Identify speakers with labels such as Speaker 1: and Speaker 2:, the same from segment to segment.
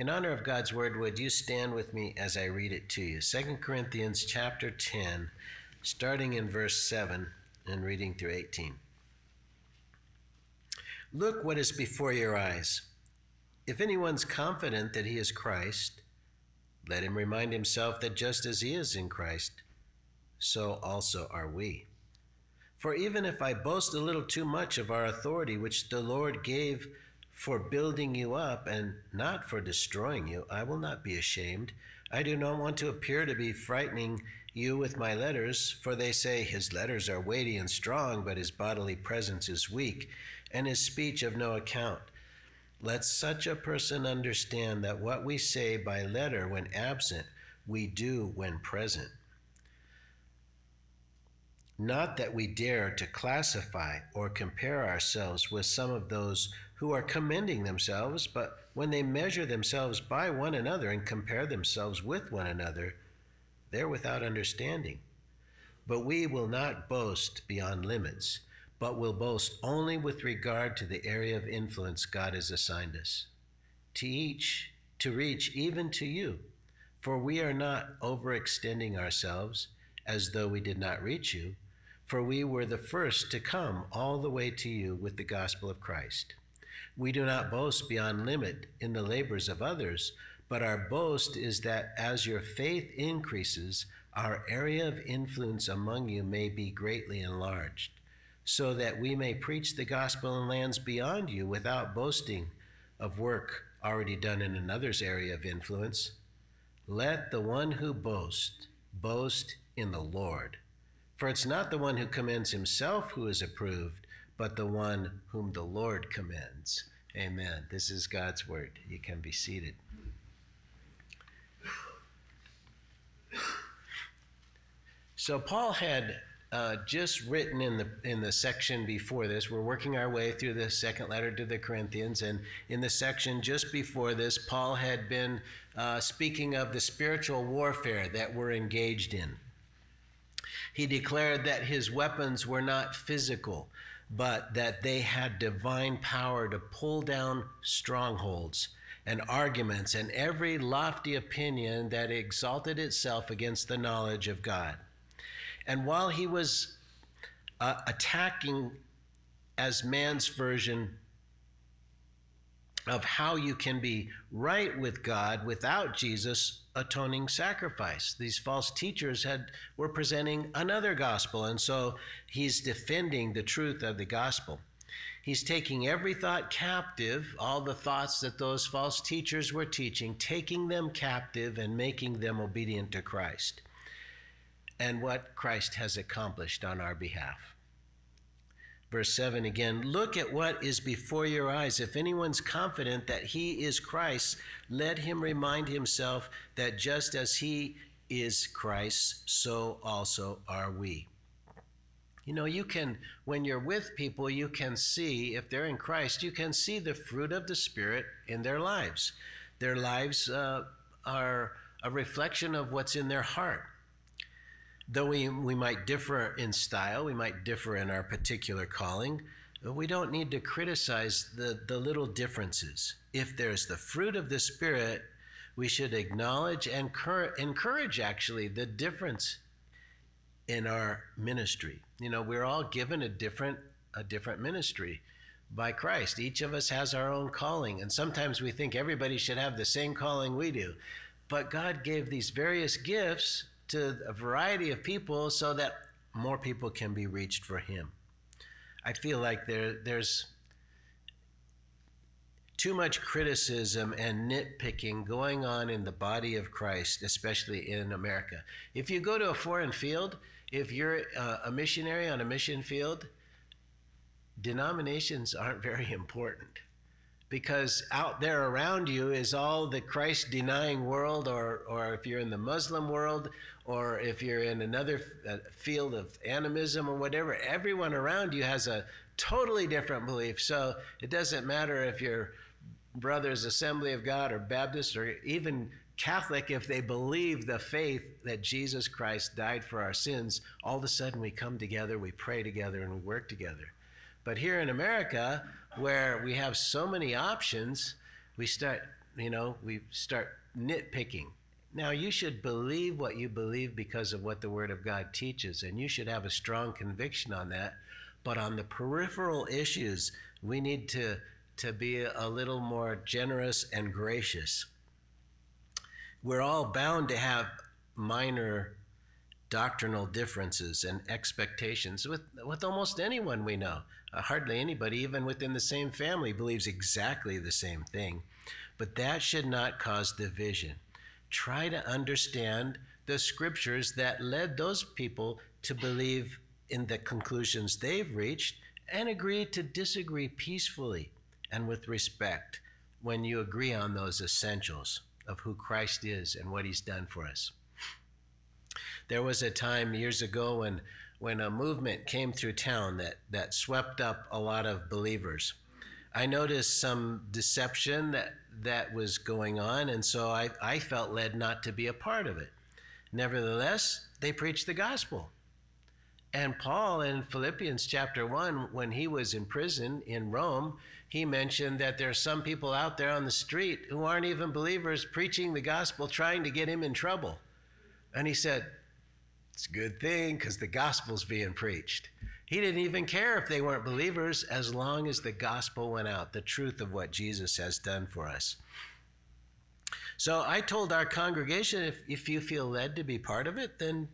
Speaker 1: In honor of God's word, would you stand with me as I read it to you? 2 Corinthians chapter 10, starting in verse 7 and reading through 18. Look what is before your eyes. If anyone's confident that he is Christ, let him remind himself that just as he is in Christ, so also are we. For even if I boast a little too much of our authority, which the Lord gave for building you up and not for destroying you, I will not be ashamed. I do not want to appear to be frightening you with my letters, for they say his letters are weighty and strong, but his bodily presence is weak, and his speech of no account. Let such a person understand that what we say by letter when absent, we do when present. Not that we dare to classify or compare ourselves with some of those who are commending themselves, but when they measure themselves by one another and compare themselves with one another, they're without understanding. But we will not boast beyond limits but will boast only with regard to the area of influence God has assigned us. To each, to reach even to you, for we are not overextending ourselves as though we did not reach you, for we were the first to come all the way to you with the gospel of Christ. We do not boast beyond limit in the labors of others, but our boast is that as your faith increases, our area of influence among you may be greatly enlarged so that we may preach the gospel in lands beyond you without boasting of work already done in another's area of influence. Let the one who boasts boast in the Lord. For it's not the one who commends himself who is approved, but the one whom the Lord commends. Amen. This is God's word. You can be seated. So, Paul had uh, just written in the in the section before this. We're working our way through the second letter to the Corinthians, and in the section just before this, Paul had been uh, speaking of the spiritual warfare that we're engaged in. He declared that his weapons were not physical, but that they had divine power to pull down strongholds and arguments and every lofty opinion that exalted itself against the knowledge of God. And while he was uh, attacking as man's version of how you can be right with God without Jesus atoning sacrifice. These false teachers had were presenting another gospel and so he's defending the truth of the gospel. He's taking every thought captive, all the thoughts that those false teachers were teaching, taking them captive and making them obedient to Christ and what Christ has accomplished on our behalf. Verse 7 again Look at what is before your eyes. If anyone's confident that he is Christ, let him remind himself that just as he is Christ, so also are we. You know, you can, when you're with people, you can see, if they're in Christ, you can see the fruit of the Spirit in their lives. Their lives uh, are a reflection of what's in their heart though we, we might differ in style, we might differ in our particular calling, we don't need to criticize the, the little differences. If there's the fruit of the Spirit, we should acknowledge and cur- encourage actually the difference in our ministry. You know, we're all given a different a different ministry by Christ. Each of us has our own calling, and sometimes we think everybody should have the same calling we do. But God gave these various gifts to a variety of people so that more people can be reached for him. I feel like there, there's too much criticism and nitpicking going on in the body of Christ, especially in America. If you go to a foreign field, if you're a missionary on a mission field, denominations aren't very important because out there around you is all the Christ denying world, or, or if you're in the Muslim world, or if you're in another uh, field of animism or whatever, everyone around you has a totally different belief. So it doesn't matter if you're Brothers Assembly of God or Baptist or even Catholic, if they believe the faith that Jesus Christ died for our sins, all of a sudden we come together, we pray together, and we work together. But here in America, where we have so many options, we start you know, we start nitpicking. Now, you should believe what you believe because of what the Word of God teaches, and you should have a strong conviction on that. But on the peripheral issues, we need to, to be a little more generous and gracious. We're all bound to have minor doctrinal differences and expectations with, with almost anyone we know. Uh, hardly anybody, even within the same family, believes exactly the same thing. But that should not cause division. Try to understand the scriptures that led those people to believe in the conclusions they've reached and agree to disagree peacefully and with respect when you agree on those essentials of who Christ is and what he's done for us. There was a time years ago when, when a movement came through town that, that swept up a lot of believers. I noticed some deception that, that was going on, and so I, I felt led not to be a part of it. Nevertheless, they preached the gospel. And Paul in Philippians chapter 1, when he was in prison in Rome, he mentioned that there are some people out there on the street who aren't even believers preaching the gospel, trying to get him in trouble. And he said, it's a good thing because the gospel's being preached. He didn't even care if they weren't believers as long as the gospel went out, the truth of what Jesus has done for us. So I told our congregation if, if you feel led to be part of it, then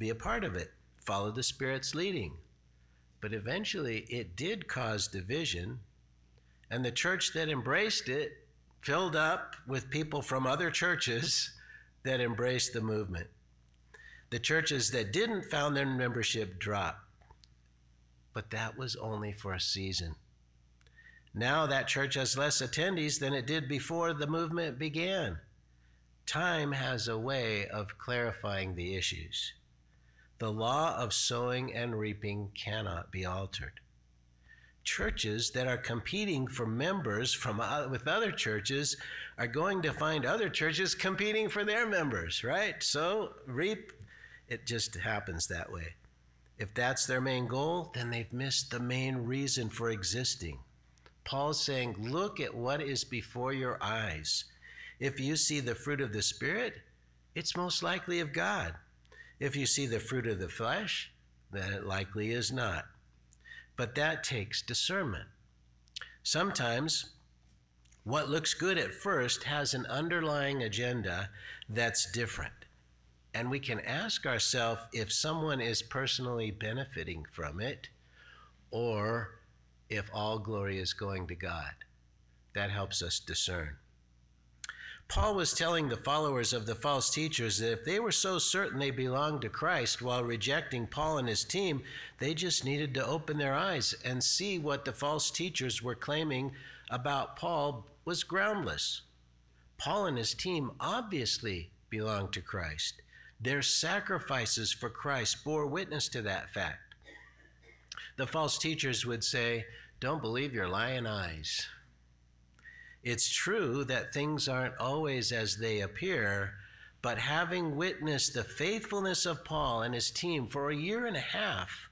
Speaker 1: be a part of it. Follow the Spirit's leading. But eventually it did cause division, and the church that embraced it filled up with people from other churches that embraced the movement. The churches that didn't found their membership drop. But that was only for a season. Now that church has less attendees than it did before the movement began. Time has a way of clarifying the issues. The law of sowing and reaping cannot be altered. Churches that are competing for members from uh, with other churches are going to find other churches competing for their members, right? So reap it just happens that way. If that's their main goal, then they've missed the main reason for existing. Paul's saying, Look at what is before your eyes. If you see the fruit of the Spirit, it's most likely of God. If you see the fruit of the flesh, then it likely is not. But that takes discernment. Sometimes what looks good at first has an underlying agenda that's different. And we can ask ourselves if someone is personally benefiting from it or if all glory is going to God. That helps us discern. Paul was telling the followers of the false teachers that if they were so certain they belonged to Christ while rejecting Paul and his team, they just needed to open their eyes and see what the false teachers were claiming about Paul was groundless. Paul and his team obviously belonged to Christ. Their sacrifices for Christ bore witness to that fact. The false teachers would say, Don't believe your lying eyes. It's true that things aren't always as they appear, but having witnessed the faithfulness of Paul and his team for a year and a half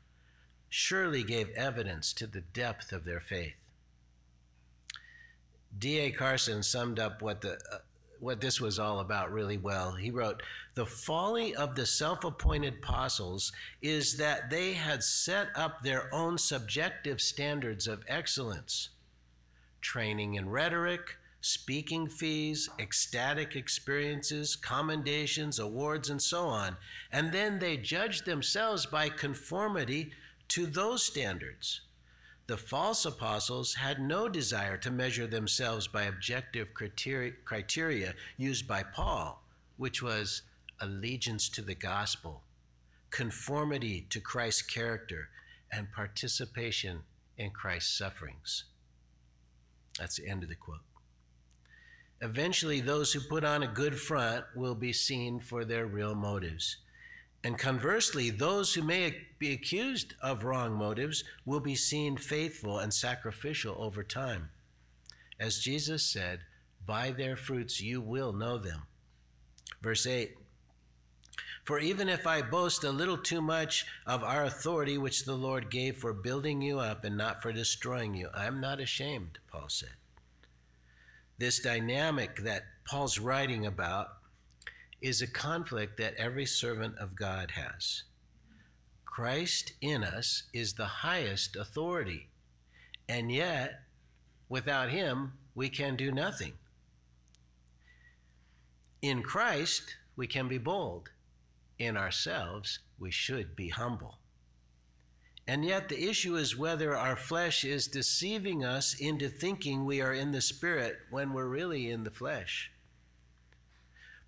Speaker 1: surely gave evidence to the depth of their faith. D.A. Carson summed up what the uh, what this was all about really well. He wrote, The folly of the self appointed apostles is that they had set up their own subjective standards of excellence, training in rhetoric, speaking fees, ecstatic experiences, commendations, awards, and so on. And then they judged themselves by conformity to those standards. The false apostles had no desire to measure themselves by objective criteria, criteria used by Paul, which was allegiance to the gospel, conformity to Christ's character, and participation in Christ's sufferings. That's the end of the quote. Eventually, those who put on a good front will be seen for their real motives. And conversely, those who may be accused of wrong motives will be seen faithful and sacrificial over time. As Jesus said, by their fruits you will know them. Verse 8 For even if I boast a little too much of our authority, which the Lord gave for building you up and not for destroying you, I'm not ashamed, Paul said. This dynamic that Paul's writing about is a conflict that every servant of God has. Christ in us is the highest authority, and yet, without him, we can do nothing. In Christ, we can be bold. In ourselves, we should be humble. And yet, the issue is whether our flesh is deceiving us into thinking we are in the Spirit when we're really in the flesh.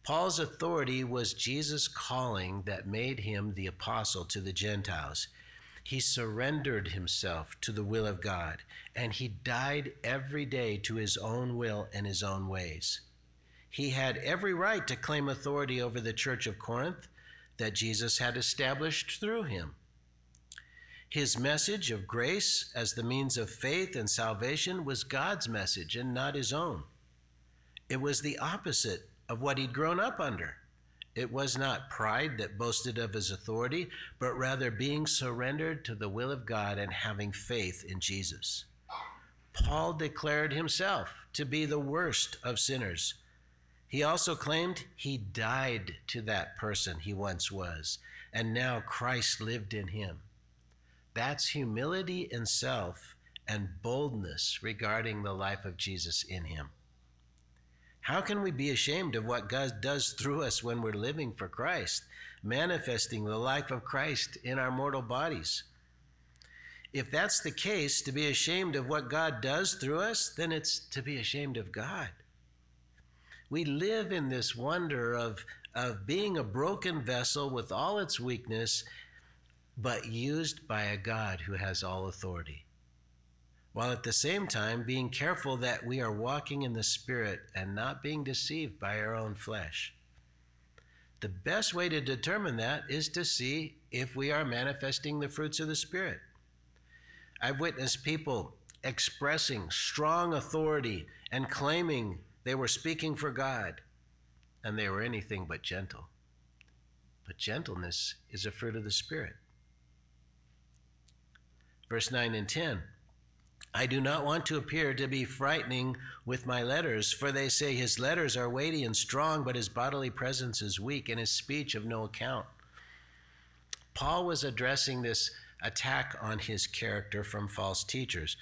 Speaker 1: Paul's authority was Jesus' calling that made him the apostle to the Gentiles. He surrendered himself to the will of God, and he died every day to his own will and his own ways. He had every right to claim authority over the church of Corinth that Jesus had established through him. His message of grace as the means of faith and salvation was God's message and not his own. It was the opposite of what he'd grown up under. It was not pride that boasted of his authority, but rather being surrendered to the will of God and having faith in Jesus. Paul declared himself to be the worst of sinners. He also claimed he died to that person he once was, and now Christ lived in him. That's humility in self and boldness regarding the life of Jesus in him. How can we be ashamed of what God does through us when we're living for Christ, manifesting the life of Christ in our mortal bodies? If that's the case, to be ashamed of what God does through us, then it's to be ashamed of God. We live in this wonder of, of being a broken vessel with all its weakness but used by a God who has all authority. While at the same time being careful that we are walking in the Spirit and not being deceived by our own flesh. The best way to determine that is to see if we are manifesting the fruits of the Spirit. I've witnessed people expressing strong authority and claiming they were speaking for God, and they were anything but gentle. But gentleness is a fruit of the Spirit. Verse 9 and 10. I do not want to appear to be frightening with my letters, for they say his letters are weighty and strong, but his bodily presence is weak and his speech of no account. Paul was addressing this attack on his character from false teachers.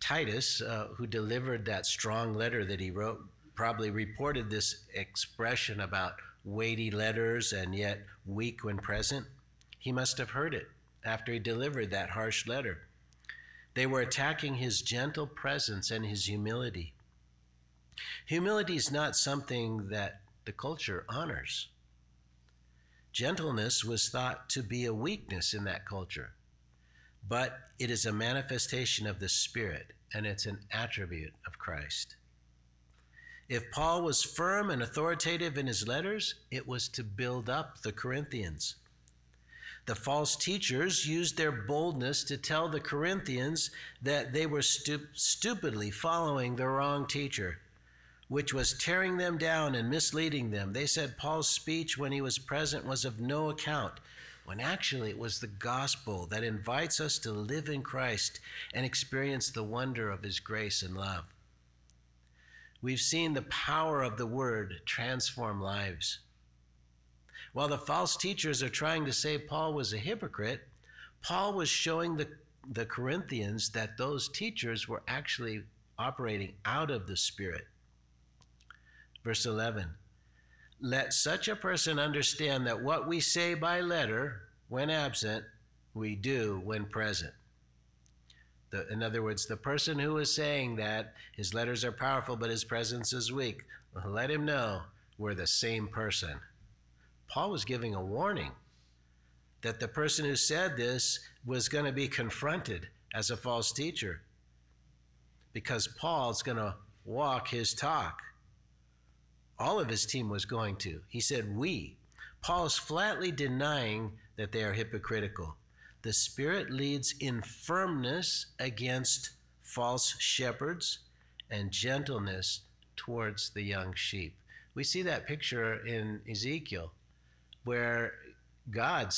Speaker 1: Titus, uh, who delivered that strong letter that he wrote, probably reported this expression about weighty letters and yet weak when present. He must have heard it after he delivered that harsh letter. They were attacking his gentle presence and his humility. Humility is not something that the culture honors. Gentleness was thought to be a weakness in that culture, but it is a manifestation of the Spirit and it's an attribute of Christ. If Paul was firm and authoritative in his letters, it was to build up the Corinthians. The false teachers used their boldness to tell the Corinthians that they were stu- stupidly following the wrong teacher, which was tearing them down and misleading them. They said Paul's speech when he was present was of no account, when actually it was the gospel that invites us to live in Christ and experience the wonder of his grace and love. We've seen the power of the word transform lives. While the false teachers are trying to say Paul was a hypocrite, Paul was showing the, the Corinthians that those teachers were actually operating out of the Spirit. Verse 11 Let such a person understand that what we say by letter, when absent, we do when present. The, in other words, the person who is saying that his letters are powerful but his presence is weak, let him know we're the same person. Paul was giving a warning that the person who said this was going to be confronted as a false teacher because Paul's going to walk his talk. All of his team was going to. He said, We. Paul's flatly denying that they are hypocritical. The Spirit leads in firmness against false shepherds and gentleness towards the young sheep. We see that picture in Ezekiel where God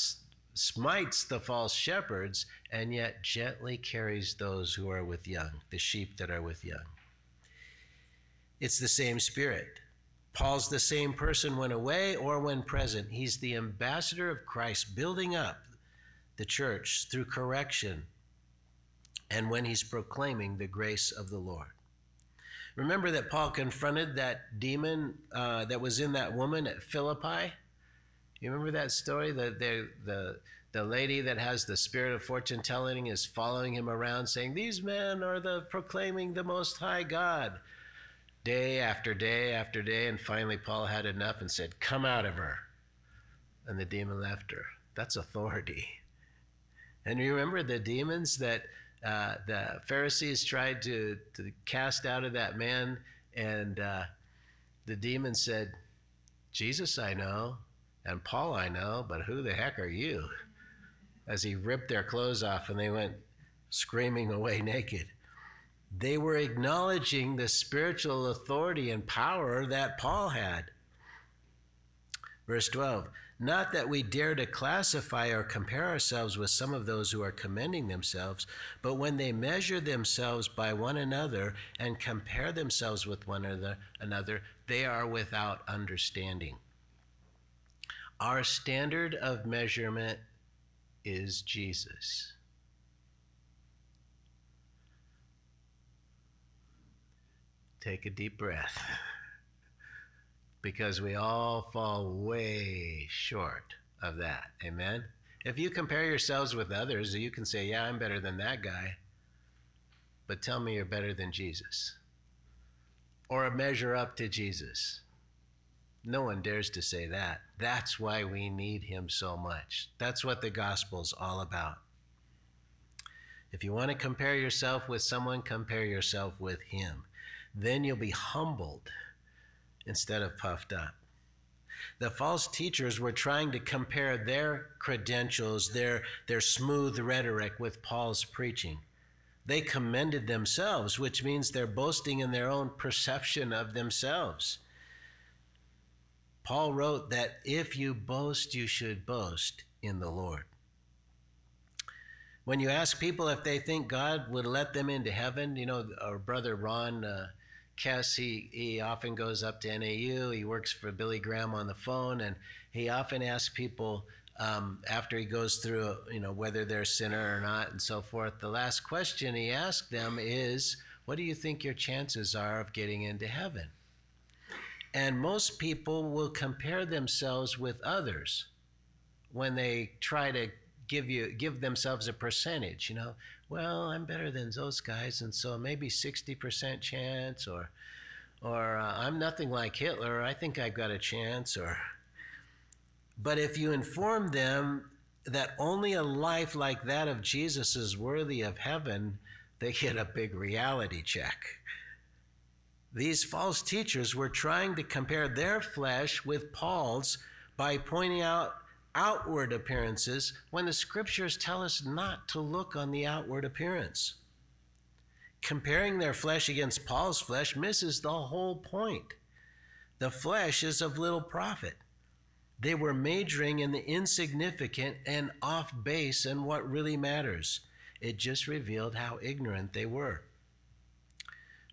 Speaker 1: smites the false shepherds and yet gently carries those who are with young, the sheep that are with young. It's the same Spirit. Paul's the same person when away or when present. He's the ambassador of Christ, building up the church through correction and when he's proclaiming the grace of the Lord. Remember that Paul confronted that demon uh, that was in that woman at Philippi? You remember that story? The, the, the, the lady that has the spirit of fortune telling is following him around saying, These men are the proclaiming the most high God. Day after day after day, and finally Paul had enough and said, Come out of her. And the demon left her. That's authority. And you remember the demons that uh, the Pharisees tried to, to cast out of that man, and uh, the demon said, Jesus I know, and Paul I know, but who the heck are you? As he ripped their clothes off and they went screaming away naked. They were acknowledging the spiritual authority and power that Paul had. Verse 12 Not that we dare to classify or compare ourselves with some of those who are commending themselves, but when they measure themselves by one another and compare themselves with one another, they are without understanding. Our standard of measurement is Jesus. Take a deep breath because we all fall way short of that. Amen? If you compare yourselves with others, you can say, Yeah, I'm better than that guy, but tell me you're better than Jesus. Or a measure up to Jesus. No one dares to say that. That's why we need him so much. That's what the gospel's all about. If you want to compare yourself with someone, compare yourself with him. Then you'll be humbled instead of puffed up. The false teachers were trying to compare their credentials, their, their smooth rhetoric with Paul's preaching. They commended themselves, which means they're boasting in their own perception of themselves. Paul wrote that if you boast, you should boast in the Lord. When you ask people if they think God would let them into heaven, you know, our brother Ron uh, Kess, he, he often goes up to NAU. He works for Billy Graham on the phone, and he often asks people um, after he goes through, you know, whether they're a sinner or not and so forth. The last question he asks them is, What do you think your chances are of getting into heaven? And most people will compare themselves with others when they try to give you give themselves a percentage, you know. Well, I'm better than those guys and so maybe 60% chance or or uh, I'm nothing like Hitler, I think I've got a chance or but if you inform them that only a life like that of Jesus is worthy of heaven, they get a big reality check. These false teachers were trying to compare their flesh with Paul's by pointing out outward appearances when the scriptures tell us not to look on the outward appearance. Comparing their flesh against Paul's flesh misses the whole point. The flesh is of little profit. They were majoring in the insignificant and off base and what really matters. It just revealed how ignorant they were.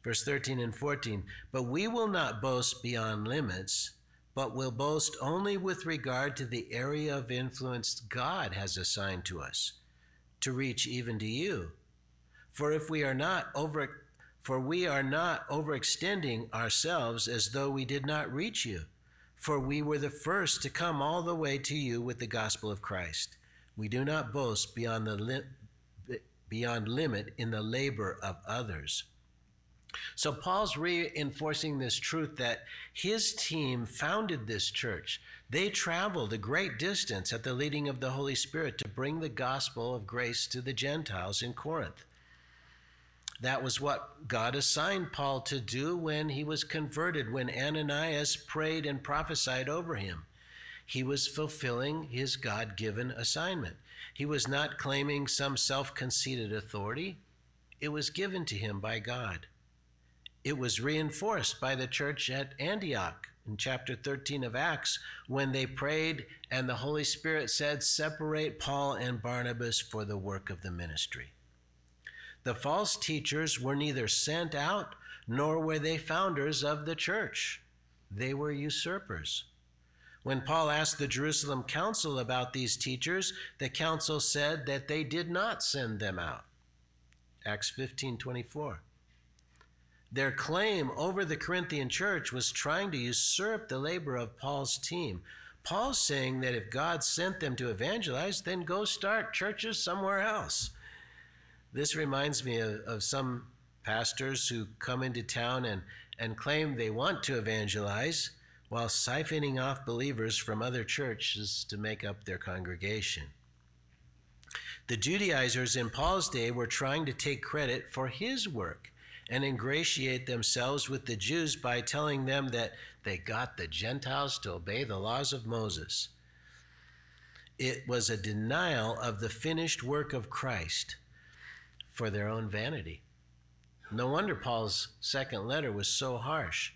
Speaker 1: Verse 13 and 14 But we will not boast beyond limits, but will boast only with regard to the area of influence God has assigned to us, to reach even to you. For if we are not over for we are not overextending ourselves as though we did not reach you, for we were the first to come all the way to you with the gospel of Christ. We do not boast beyond the li- beyond limit in the labor of others. So Paul's reinforcing this truth that his team founded this church. They traveled a great distance at the leading of the Holy Spirit to bring the gospel of grace to the Gentiles in Corinth. That was what God assigned Paul to do when he was converted, when Ananias prayed and prophesied over him. He was fulfilling his God given assignment. He was not claiming some self conceited authority, it was given to him by God. It was reinforced by the church at Antioch in chapter 13 of Acts when they prayed and the Holy Spirit said, Separate Paul and Barnabas for the work of the ministry. The false teachers were neither sent out nor were they founders of the church. They were usurpers. When Paul asked the Jerusalem council about these teachers, the council said that they did not send them out. Acts 15 24. Their claim over the Corinthian church was trying to usurp the labor of Paul's team. Paul's saying that if God sent them to evangelize, then go start churches somewhere else. This reminds me of, of some pastors who come into town and, and claim they want to evangelize while siphoning off believers from other churches to make up their congregation. The Judaizers in Paul's day were trying to take credit for his work and ingratiate themselves with the Jews by telling them that they got the Gentiles to obey the laws of Moses. It was a denial of the finished work of Christ for their own vanity. No wonder Paul's second letter was so harsh.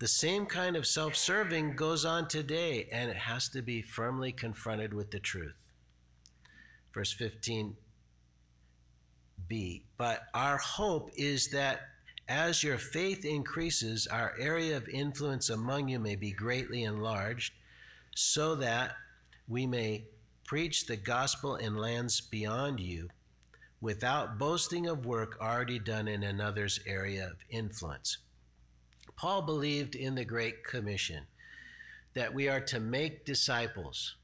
Speaker 1: The same kind of self serving goes on today, and it has to be firmly confronted with the truth. Verse 15 be. But our hope is that as your faith increases, our area of influence among you may be greatly enlarged, so that we may preach the gospel in lands beyond you without boasting of work already done in another's area of influence. Paul believed in the Great Commission that we are to make disciples.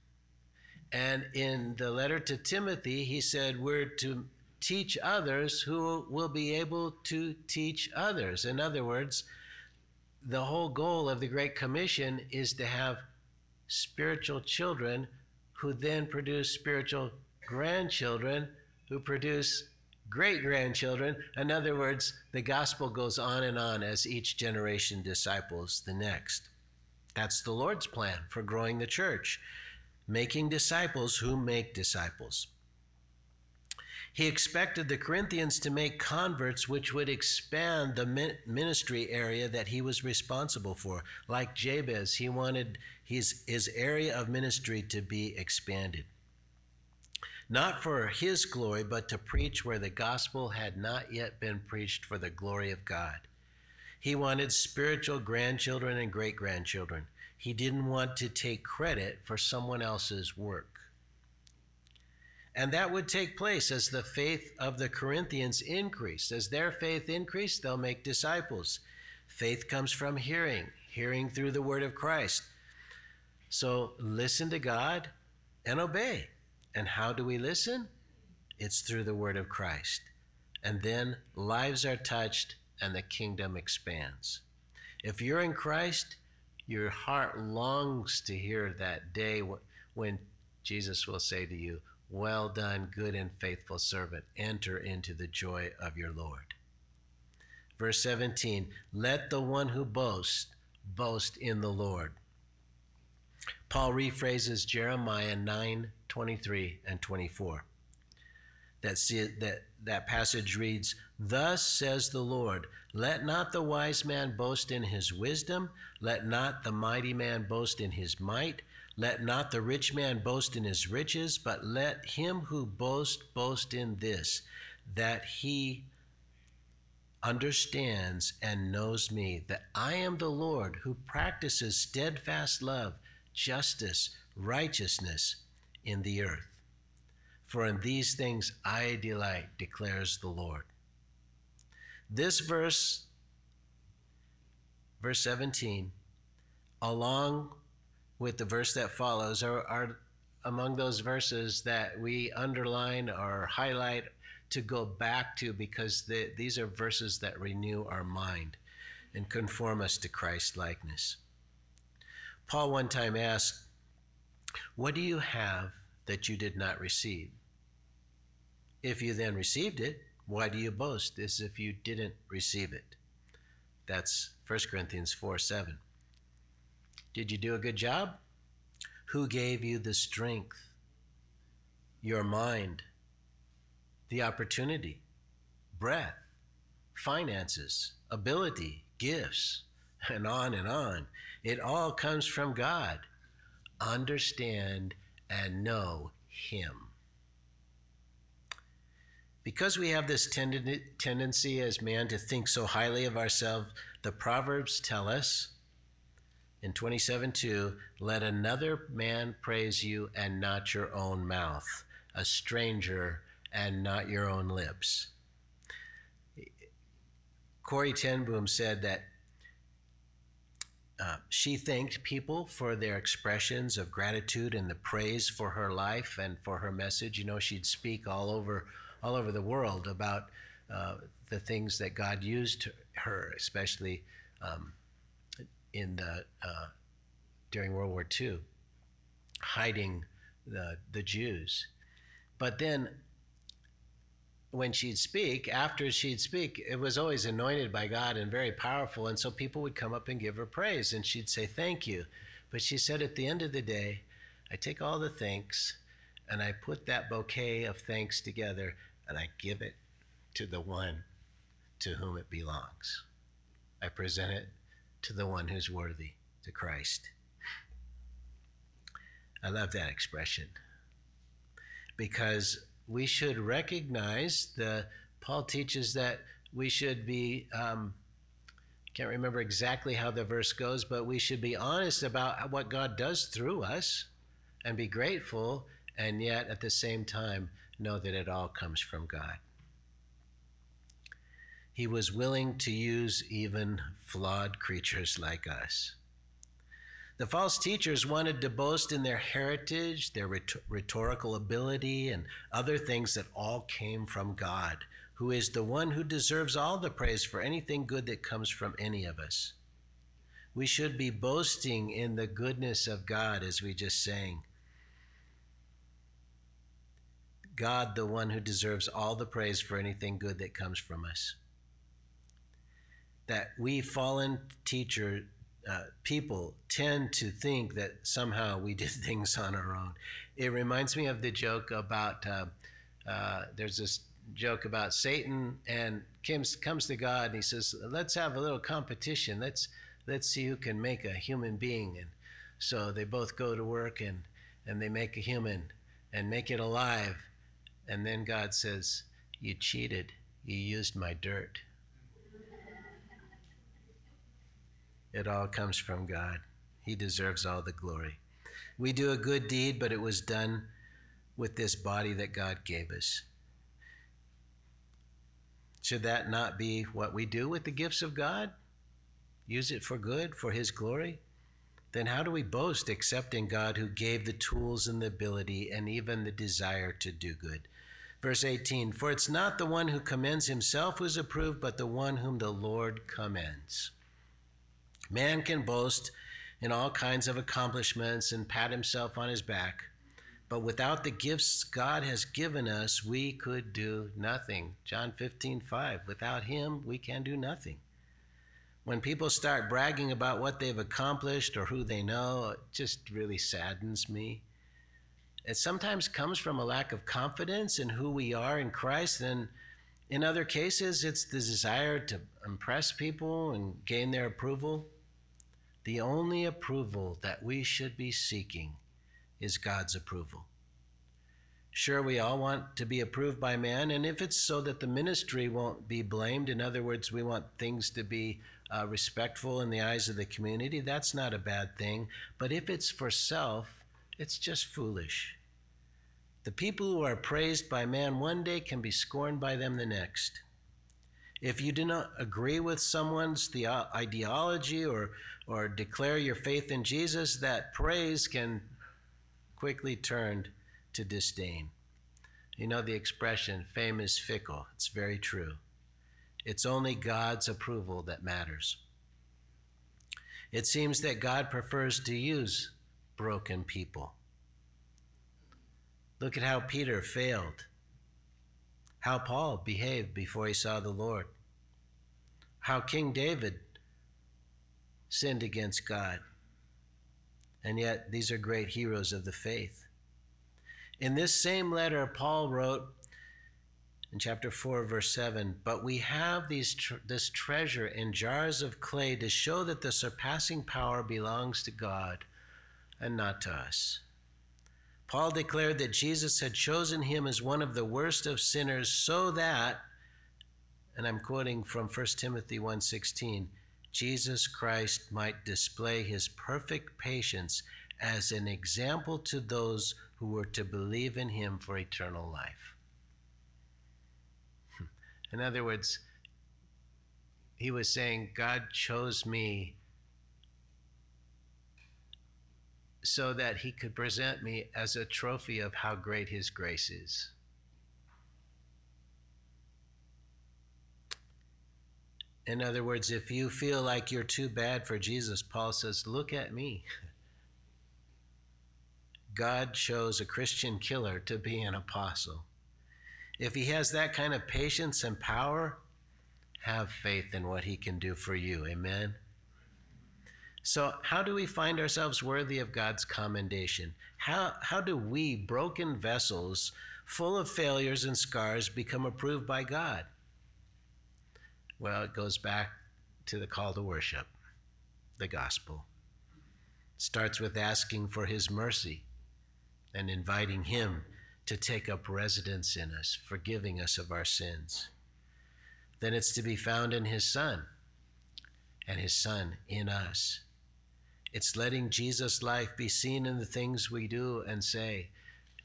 Speaker 1: And in the letter to Timothy, he said we're to teach others who will be able to teach others. In other words, the whole goal of the Great Commission is to have spiritual children who then produce spiritual grandchildren who produce great grandchildren. In other words, the gospel goes on and on as each generation disciples the next. That's the Lord's plan for growing the church, making disciples who make disciples. He expected the Corinthians to make converts which would expand the ministry area that he was responsible for. Like Jabez, he wanted his, his area of ministry to be expanded. Not for his glory, but to preach where the gospel had not yet been preached for the glory of God. He wanted spiritual grandchildren and great grandchildren. He didn't want to take credit for someone else's work. And that would take place as the faith of the Corinthians increased. As their faith increased, they'll make disciples. Faith comes from hearing, hearing through the word of Christ. So listen to God and obey. And how do we listen? It's through the word of Christ. And then lives are touched and the kingdom expands. If you're in Christ, your heart longs to hear that day when Jesus will say to you, well done, good and faithful servant. Enter into the joy of your Lord. Verse 17 Let the one who boasts boast in the Lord. Paul rephrases Jeremiah 9 23 and 24. That, that, that passage reads, Thus says the Lord, let not the wise man boast in his wisdom, let not the mighty man boast in his might, let not the rich man boast in his riches, but let him who boasts boast in this, that he understands and knows me, that I am the Lord who practices steadfast love, justice, righteousness in the earth. For in these things I delight, declares the Lord. This verse, verse 17, along with the verse that follows are, are among those verses that we underline or highlight to go back to because the, these are verses that renew our mind and conform us to Christ likeness. Paul one time asked, What do you have that you did not receive? If you then received it, why do you boast as if you didn't receive it? That's 1 Corinthians 4 7. Did you do a good job? Who gave you the strength, your mind, the opportunity, breath, finances, ability, gifts, and on and on? It all comes from God. Understand and know Him. because we have this tend- tendency as man to think so highly of ourselves, the Proverbs tell us in 27 2 let another man praise you and not your own mouth, a stranger and not your own lips. Corrie ten Boom said that uh, she thanked people for their expressions of gratitude and the praise for her life and for her message. You know, she'd speak all over, all over the world about uh, the things that God used her, especially um, in the uh, during World War II, hiding the the Jews. But then when she'd speak, after she'd speak, it was always anointed by God and very powerful. And so people would come up and give her praise and she'd say, Thank you. But she said, At the end of the day, I take all the thanks and I put that bouquet of thanks together and I give it to the one to whom it belongs. I present it to the one who's worthy, to Christ. I love that expression because we should recognize the Paul teaches that we should be um, can't remember exactly how the verse goes, but we should be honest about what God does through us and be grateful, and yet at the same time know that it all comes from God. He was willing to use even flawed creatures like us. The false teachers wanted to boast in their heritage, their rhetorical ability, and other things that all came from God, who is the one who deserves all the praise for anything good that comes from any of us. We should be boasting in the goodness of God, as we just sang. God, the one who deserves all the praise for anything good that comes from us. That we fallen teacher uh, people tend to think that somehow we did things on our own. It reminds me of the joke about uh, uh, there's this joke about Satan and comes comes to God and he says, "Let's have a little competition. Let's let's see who can make a human being." And so they both go to work and and they make a human and make it alive. And then God says, "You cheated. You used my dirt." It all comes from God. He deserves all the glory. We do a good deed, but it was done with this body that God gave us. Should that not be what we do with the gifts of God? Use it for good, for His glory? Then how do we boast except in God who gave the tools and the ability and even the desire to do good? Verse 18 For it's not the one who commends himself who is approved, but the one whom the Lord commends. Man can boast in all kinds of accomplishments and pat himself on his back, but without the gifts God has given us, we could do nothing. John 15, 5. Without him, we can do nothing. When people start bragging about what they've accomplished or who they know, it just really saddens me. It sometimes comes from a lack of confidence in who we are in Christ, and in other cases, it's the desire to impress people and gain their approval. The only approval that we should be seeking is God's approval. Sure, we all want to be approved by man, and if it's so that the ministry won't be blamed, in other words, we want things to be uh, respectful in the eyes of the community, that's not a bad thing. But if it's for self, it's just foolish. The people who are praised by man one day can be scorned by them the next. If you do not agree with someone's the ideology or, or declare your faith in Jesus, that praise can quickly turn to disdain. You know the expression, fame is fickle. It's very true. It's only God's approval that matters. It seems that God prefers to use broken people. Look at how Peter failed how Paul behaved before he saw the Lord, how King David sinned against God. And yet, these are great heroes of the faith. In this same letter, Paul wrote in chapter 4, verse 7 But we have these tr- this treasure in jars of clay to show that the surpassing power belongs to God and not to us. Paul declared that Jesus had chosen him as one of the worst of sinners so that and I'm quoting from 1 Timothy 1:16, Jesus Christ might display his perfect patience as an example to those who were to believe in him for eternal life. In other words, he was saying, God chose me so that he could present me as a trophy of how great his grace is. In other words, if you feel like you're too bad for Jesus, Paul says, Look at me. God chose a Christian killer to be an apostle. If he has that kind of patience and power, have faith in what he can do for you. Amen. So, how do we find ourselves worthy of God's commendation? How, how do we, broken vessels, full of failures and scars, become approved by God? Well, it goes back to the call to worship, the gospel. It starts with asking for his mercy and inviting him to take up residence in us, forgiving us of our sins. Then it's to be found in his son and his son in us. It's letting Jesus' life be seen in the things we do and say.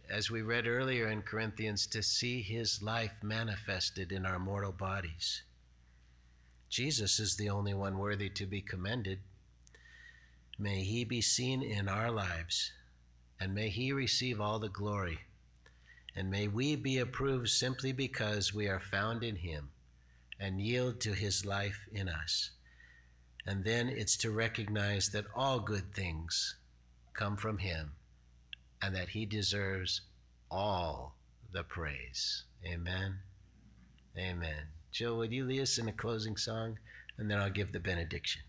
Speaker 1: As we read earlier in Corinthians, to see his life manifested in our mortal bodies. Jesus is the only one worthy to be commended. May he be seen in our lives, and may he receive all the glory. And may we be approved simply because we are found in him and yield to his life in us. And then it's to recognize that all good things come from him and that he deserves all the praise. Amen. Amen. Jill, would you lead us in a closing song? And then I'll give the benediction.